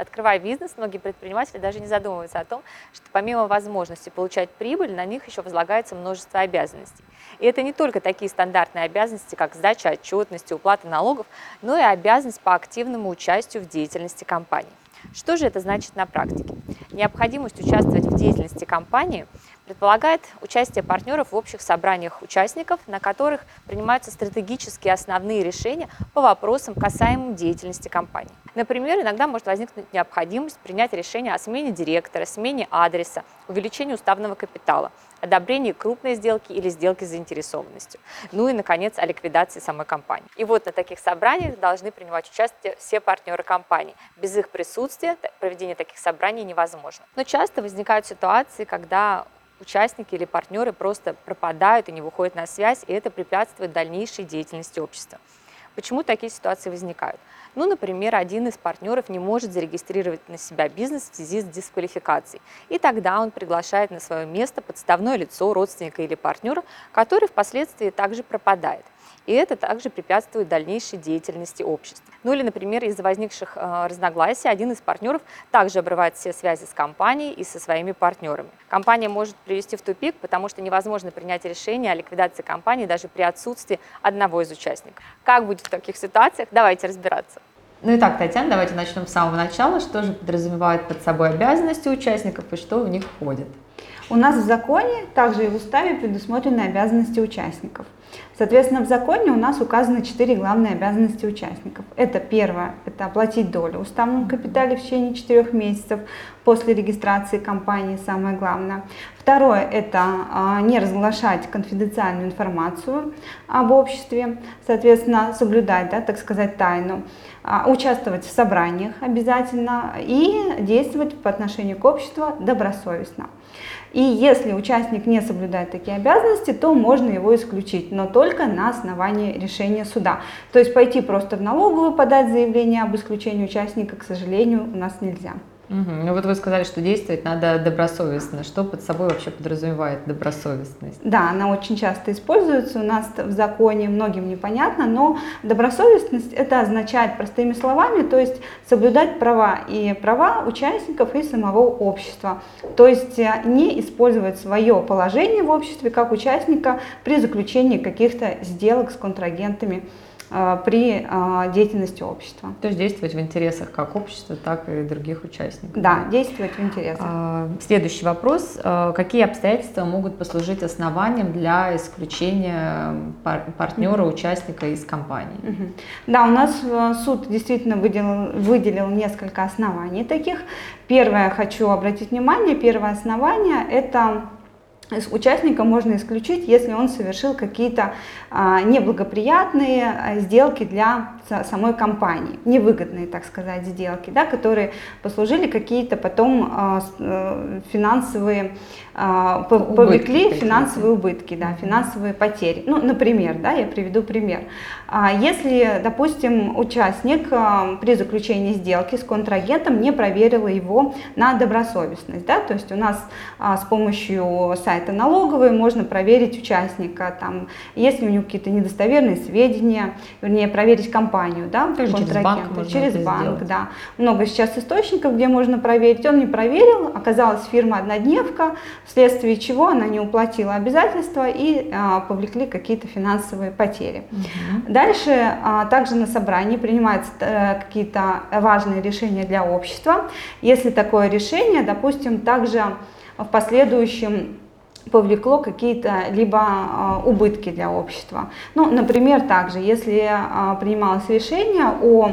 Открывая бизнес, многие предприниматели даже не задумываются о том, что помимо возможности получать прибыль, на них еще возлагается множество обязанностей. И это не только такие стандартные обязанности, как сдача отчетности, уплата налогов, но и обязанность по активному участию в деятельности компании. Что же это значит на практике? Необходимость участвовать в деятельности компании предполагает участие партнеров в общих собраниях участников, на которых принимаются стратегические основные решения по вопросам, касаемым деятельности компании. Например, иногда может возникнуть необходимость принять решение о смене директора, смене адреса, увеличении уставного капитала, одобрении крупной сделки или сделки с заинтересованностью. Ну и, наконец, о ликвидации самой компании. И вот на таких собраниях должны принимать участие все партнеры компании. Без их присутствия проведение таких собраний невозможно. Но часто возникают ситуации, когда участники или партнеры просто пропадают и не выходят на связь, и это препятствует дальнейшей деятельности общества. Почему такие ситуации возникают? Ну, например, один из партнеров не может зарегистрировать на себя бизнес в связи с дисквалификацией, и тогда он приглашает на свое место подставное лицо родственника или партнера, который впоследствии также пропадает – и это также препятствует дальнейшей деятельности общества. Ну или, например, из-за возникших э, разногласий один из партнеров также обрывает все связи с компанией и со своими партнерами. Компания может привести в тупик, потому что невозможно принять решение о ликвидации компании даже при отсутствии одного из участников. Как будет в таких ситуациях? Давайте разбираться. Ну и так, Татьяна, давайте начнем с самого начала. Что же подразумевает под собой обязанности участников и что в них входит? У нас в законе, также и в уставе предусмотрены обязанности участников. Соответственно, в законе у нас указаны четыре главные обязанности участников. Это первое, это оплатить долю в уставном капитале в течение четырех месяцев после регистрации компании, самое главное. Второе, это а, не разглашать конфиденциальную информацию об обществе, соответственно, соблюдать, да, так сказать, тайну, а, участвовать в собраниях обязательно и действовать по отношению к обществу добросовестно. И если участник не соблюдает такие обязанности, то можно его исключить, но только на основании решения суда. То есть пойти просто в налоговую подать заявление об исключении участника, к сожалению, у нас нельзя. Угу. Ну вот вы сказали, что действовать надо добросовестно. Что под собой вообще подразумевает добросовестность? Да, она очень часто используется у нас в законе, многим непонятно, но добросовестность это означает простыми словами, то есть соблюдать права и права участников и самого общества. То есть э, не использовать свое положение в обществе как участника при заключении каких-то сделок с контрагентами. Э, при э, деятельности общества. То есть действовать в интересах как общества, так и других участников. Да, действовать в интересах. А, следующий вопрос. Э, какие обстоятельства могут послужить основанием для исключения партнера, участника из компании? Да, у нас суд действительно выделил, выделил несколько оснований таких. Первое, хочу обратить внимание, первое основание – это участника можно исключить, если он совершил какие-то а, неблагоприятные а, сделки для самой компании, невыгодные, так сказать, сделки, да, которые послужили какие-то потом а, э, финансовые, а, повлекли финансовые убытки, да, финансовые потери. Ну, например, да, я приведу пример. Если, допустим, участник при заключении сделки с контрагентом не проверил его на добросовестность, да, то есть у нас с помощью сайта налоговой можно проверить участника, там, если у него какие-то недостоверные сведения, вернее, проверить компанию, да, Тоже через банк, через банк, да. Много сейчас источников, где можно проверить. Он не проверил, оказалась фирма однодневка, вследствие чего она не уплатила обязательства и а, повлекли какие-то финансовые потери. Угу. Дальше а, также на собрании принимаются а, какие-то важные решения для общества. Если такое решение, допустим, также в последующем повлекло какие-то либо а, убытки для общества. Ну, например, также, если а, принималось решение о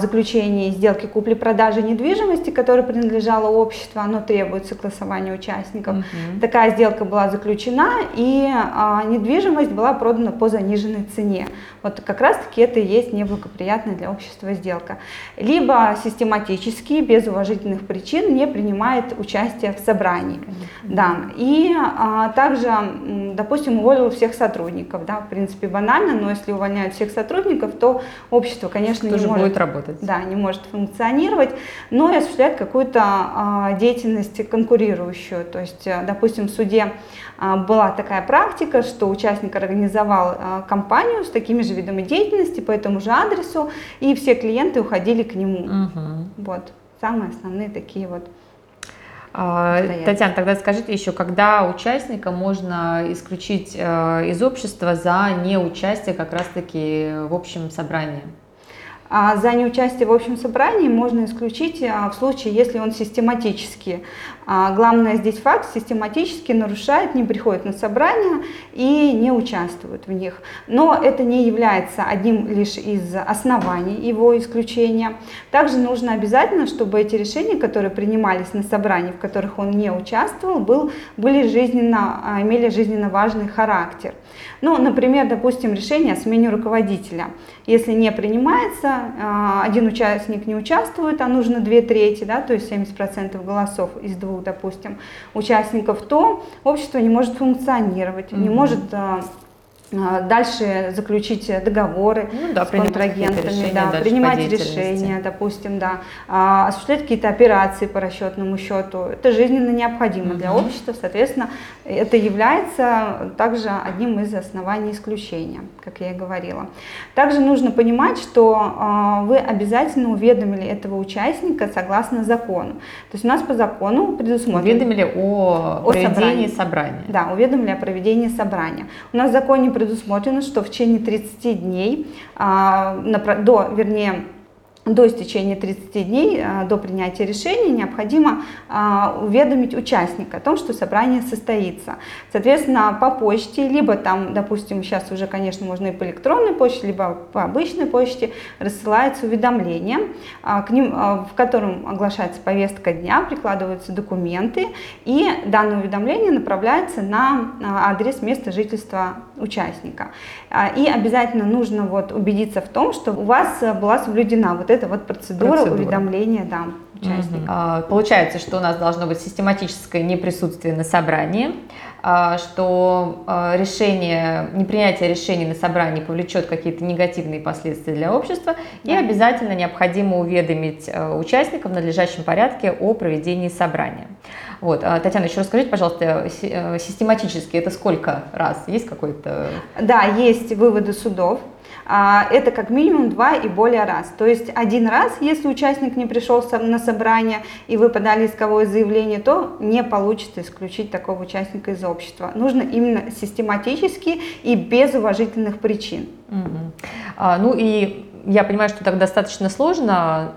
заключении сделки купли-продажи недвижимости, которая принадлежала обществу, оно требует согласования участников. Угу. Такая сделка была заключена, и а, недвижимость была продана по заниженной цене. Вот как раз-таки это и есть неблагоприятная для общества сделка. Либо систематически, без уважительных причин, не принимает участие в собрании. Да. И а, также, допустим, уволил всех сотрудников. Да, в принципе, банально, но если увольняют всех сотрудников, то общество, конечно, Тоже не может работать. Да, не может функционировать, но и осуществляет какую-то а, деятельность конкурирующую. То есть, э, допустим, в суде а, была такая практика, что участник организовал а, компанию с такими же видами деятельности по этому же адресу, и все клиенты уходили к нему. Угу. Вот. самые основные такие вот а, Татьяна, тогда скажите еще, когда участника можно исключить э, из общества за неучастие как раз-таки в общем собрании? А за неучастие в общем собрании можно исключить а, в случае, если он систематически а главное здесь факт систематически нарушает, не приходит на собрания и не участвует в них. Но это не является одним лишь из оснований его исключения. Также нужно обязательно, чтобы эти решения, которые принимались на собрании, в которых он не участвовал, был, были жизненно, а, имели жизненно важный характер. Ну, например, допустим, решение о смене руководителя. Если не принимается, а, один участник не участвует, а нужно две трети, да, то есть 70% голосов из двух допустим, участников, то общество не может функционировать, mm-hmm. не может а, дальше заключить договоры ну, да, с контрагентами, да, принимать решения, допустим, да, а, осуществлять какие-то операции по расчетному счету. Это жизненно необходимо угу. для общества, соответственно, это является также одним из оснований исключения, как я и говорила. Также нужно понимать, что а, вы обязательно уведомили этого участника согласно закону. То есть у нас по закону предусмотрено... Уведомили о, о проведении собрания. собрания. Да, уведомили о проведении собрания. У нас в законе предусмотрено, что в течение 30 дней, а, до, вернее, до истечения 30 дней а, до принятия решения необходимо а, уведомить участника о том, что собрание состоится. Соответственно, по почте, либо там, допустим, сейчас уже, конечно, можно и по электронной почте, либо по обычной почте рассылается уведомление, а, к ним, в котором оглашается повестка дня, прикладываются документы, и данное уведомление направляется на адрес места жительства участника. И обязательно нужно вот убедиться в том, что у вас была соблюдена вот эта это вот процедура, процедура. уведомления да, участника. Угу. Получается, что у нас должно быть систематическое неприсутствие на собрании, а, что а, решение, непринятие решений на собрании повлечет какие-то негативные последствия для общества, да. и обязательно необходимо уведомить участников в надлежащем порядке о проведении собрания. Вот. Татьяна, еще расскажите, пожалуйста, э, систематически это сколько раз? Есть какой-то... Да, есть выводы судов а, это как минимум два и более раз. То есть один раз, если участник не пришел на собрание и вы подали исковое заявление, то не получится исключить такого участника из общества. Нужно именно систематически и без уважительных причин. Угу. А, ну и я понимаю, что так достаточно сложно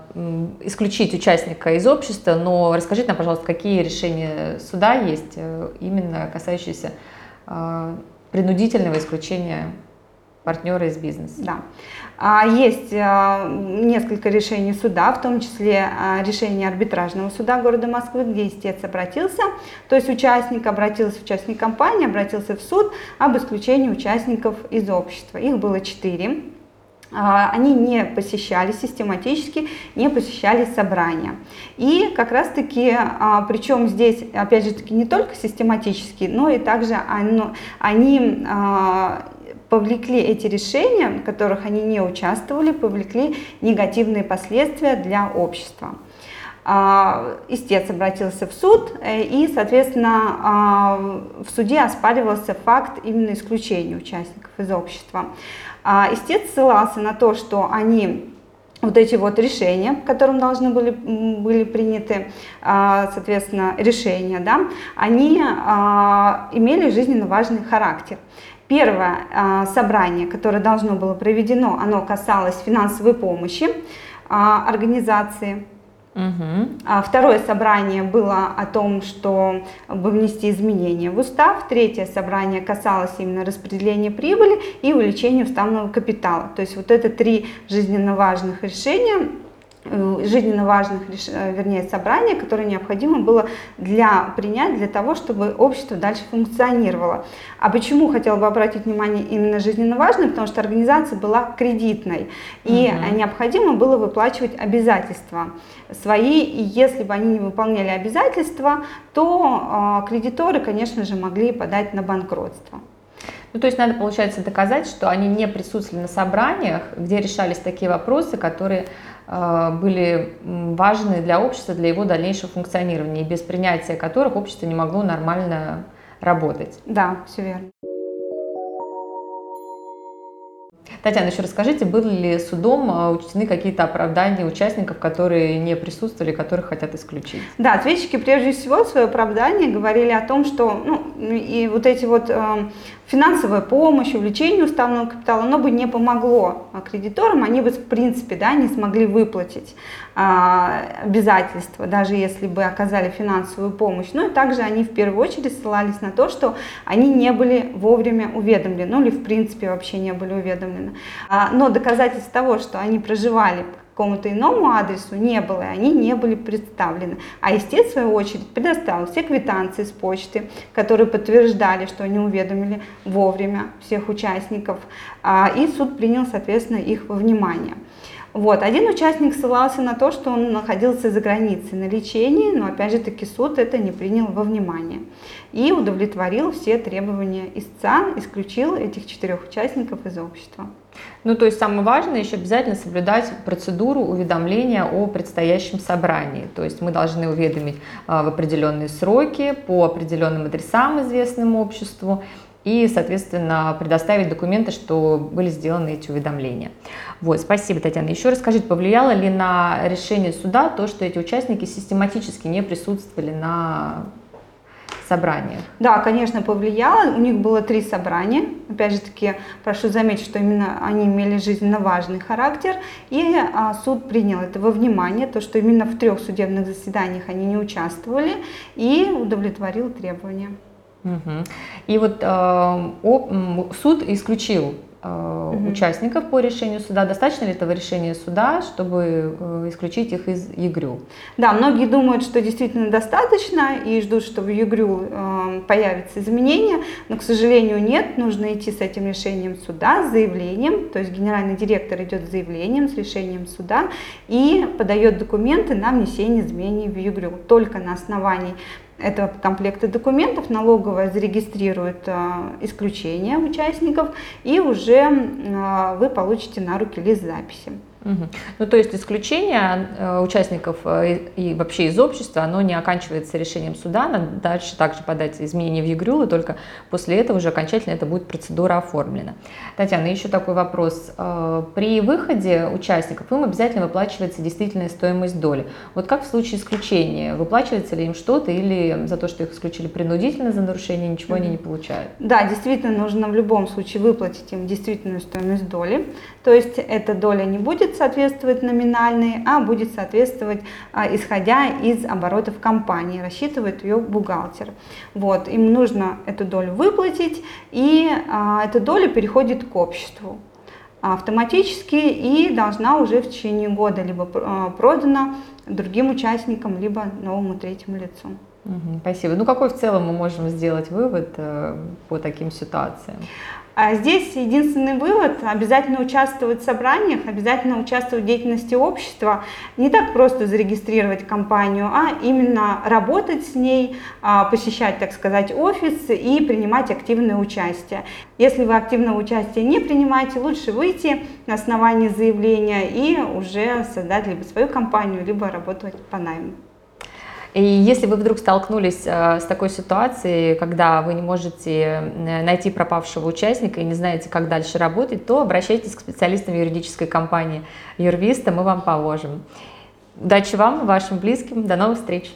исключить участника из общества, но расскажите нам, пожалуйста, какие решения суда есть, э, именно касающиеся а, принудительного исключения партнеры из бизнеса. Да. А, есть а, несколько решений суда, в том числе а, решение арбитражного суда города Москвы, где истец обратился, то есть участник обратился, участник компании обратился в суд об исключении участников из общества. Их было четыре. Они не посещали систематически, не посещали собрания. И как раз таки, причем здесь, опять же таки, не только систематически, но и также они повлекли эти решения, в которых они не участвовали, повлекли негативные последствия для общества. А, истец обратился в суд, э, и, соответственно, а, в суде оспаривался факт именно исключения участников из общества. А, истец ссылался на то, что они вот эти вот решения, которым должны были, были приняты, соответственно, решения, да, они имели жизненно важный характер. Первое а, собрание, которое должно было проведено, оно касалось финансовой помощи а, организации. Угу. Второе собрание было о том, что внести изменения в устав. Третье собрание касалось именно распределения прибыли и увеличения уставного капитала. То есть вот это три жизненно важных решения жизненно важных, э, вернее, собраний, которые необходимо было для, принять для того, чтобы общество дальше функционировало. А почему хотела бы обратить внимание именно жизненно важным? Потому что организация была кредитной, и угу. необходимо было выплачивать обязательства свои, и если бы они не выполняли обязательства, то э, кредиторы, конечно же, могли подать на банкротство. Ну, то есть надо, получается, доказать, что они не присутствовали на собраниях, где решались такие вопросы, которые э, были важны для общества, для его дальнейшего функционирования, и без принятия которых общество не могло нормально работать. Да, все верно. Татьяна, еще расскажите, были ли судом а, учтены какие-то оправдания участников, которые не присутствовали, которых хотят исключить? Да, ответчики прежде всего свое оправдание говорили о том, что ну, и вот эти вот э, финансовая помощь, увеличение уставного капитала, оно бы не помогло кредиторам, они бы в принципе да, не смогли выплатить а, обязательства, даже если бы оказали финансовую помощь. Ну и также они в первую очередь ссылались на то, что они не были вовремя уведомлены, ну или в принципе вообще не были уведомлены. А, но доказательств того, что они проживали какому-то иному адресу не было, и они не были представлены. А истец, в свою очередь, предоставил все квитанции с почты, которые подтверждали, что они уведомили вовремя всех участников, а, и суд принял, соответственно, их во внимание. Вот. Один участник ссылался на то, что он находился за границей на лечении, но опять же таки суд это не принял во внимание и удовлетворил все требования истца, исключил этих четырех участников из общества. Ну, то есть самое важное еще обязательно соблюдать процедуру уведомления о предстоящем собрании. То есть мы должны уведомить а, в определенные сроки по определенным адресам, известным обществу, и, соответственно, предоставить документы, что были сделаны эти уведомления. Вот, спасибо, Татьяна. Еще расскажите, повлияло ли на решение суда то, что эти участники систематически не присутствовали на собраниях? Да, конечно, повлияло. У них было три собрания. Опять же таки, прошу заметить, что именно они имели жизненно важный характер. И а, суд принял это во внимание, то, что именно в трех судебных заседаниях они не участвовали и удовлетворил требования. Угу. И вот э, суд исключил угу. участников по решению суда. Достаточно ли этого решения суда, чтобы э, исключить их из ЕГРЮ? Да, многие думают, что действительно достаточно и ждут, что в ЕГРЮ э, появится изменение, но, к сожалению, нет. Нужно идти с этим решением суда, с заявлением, то есть генеральный директор идет с заявлением, с решением суда и подает документы на внесение изменений в ЕГРЮ только на основании этого комплекта документов налоговая зарегистрирует а, исключение участников и уже а, вы получите на руки лист записи. Угу. Ну, то есть исключение э, участников э, и вообще из общества, оно не оканчивается решением суда, надо дальше также подать изменения в ЕГРЮ, и только после этого уже окончательно это будет процедура оформлена. Татьяна, еще такой вопрос. Э, при выходе участников им обязательно выплачивается действительная стоимость доли. Вот как в случае исключения? Выплачивается ли им что-то или за то, что их исключили принудительно за нарушение, ничего они не получают? Да, действительно нужно в любом случае выплатить им действительную стоимость доли. То есть эта доля не будет соответствовать номинальной, а будет соответствовать а, исходя из оборотов компании, рассчитывает ее бухгалтер. Вот, им нужно эту долю выплатить, и а, эта доля переходит к обществу автоматически и должна уже в течение года либо а, продана другим участникам, либо новому третьему лицу. Спасибо. Ну какой в целом мы можем сделать вывод э, по таким ситуациям? А здесь единственный вывод – обязательно участвовать в собраниях, обязательно участвовать в деятельности общества. Не так просто зарегистрировать компанию, а именно работать с ней, а, посещать, так сказать, офис и принимать активное участие. Если вы активного участия не принимаете, лучше выйти на основании заявления и уже создать либо свою компанию, либо работать по найму. И если вы вдруг столкнулись э, с такой ситуацией, когда вы не можете э, найти пропавшего участника и не знаете, как дальше работать, то обращайтесь к специалистам юридической компании Юрвиста, мы вам поможем. Удачи вам, вашим близким, до новых встреч!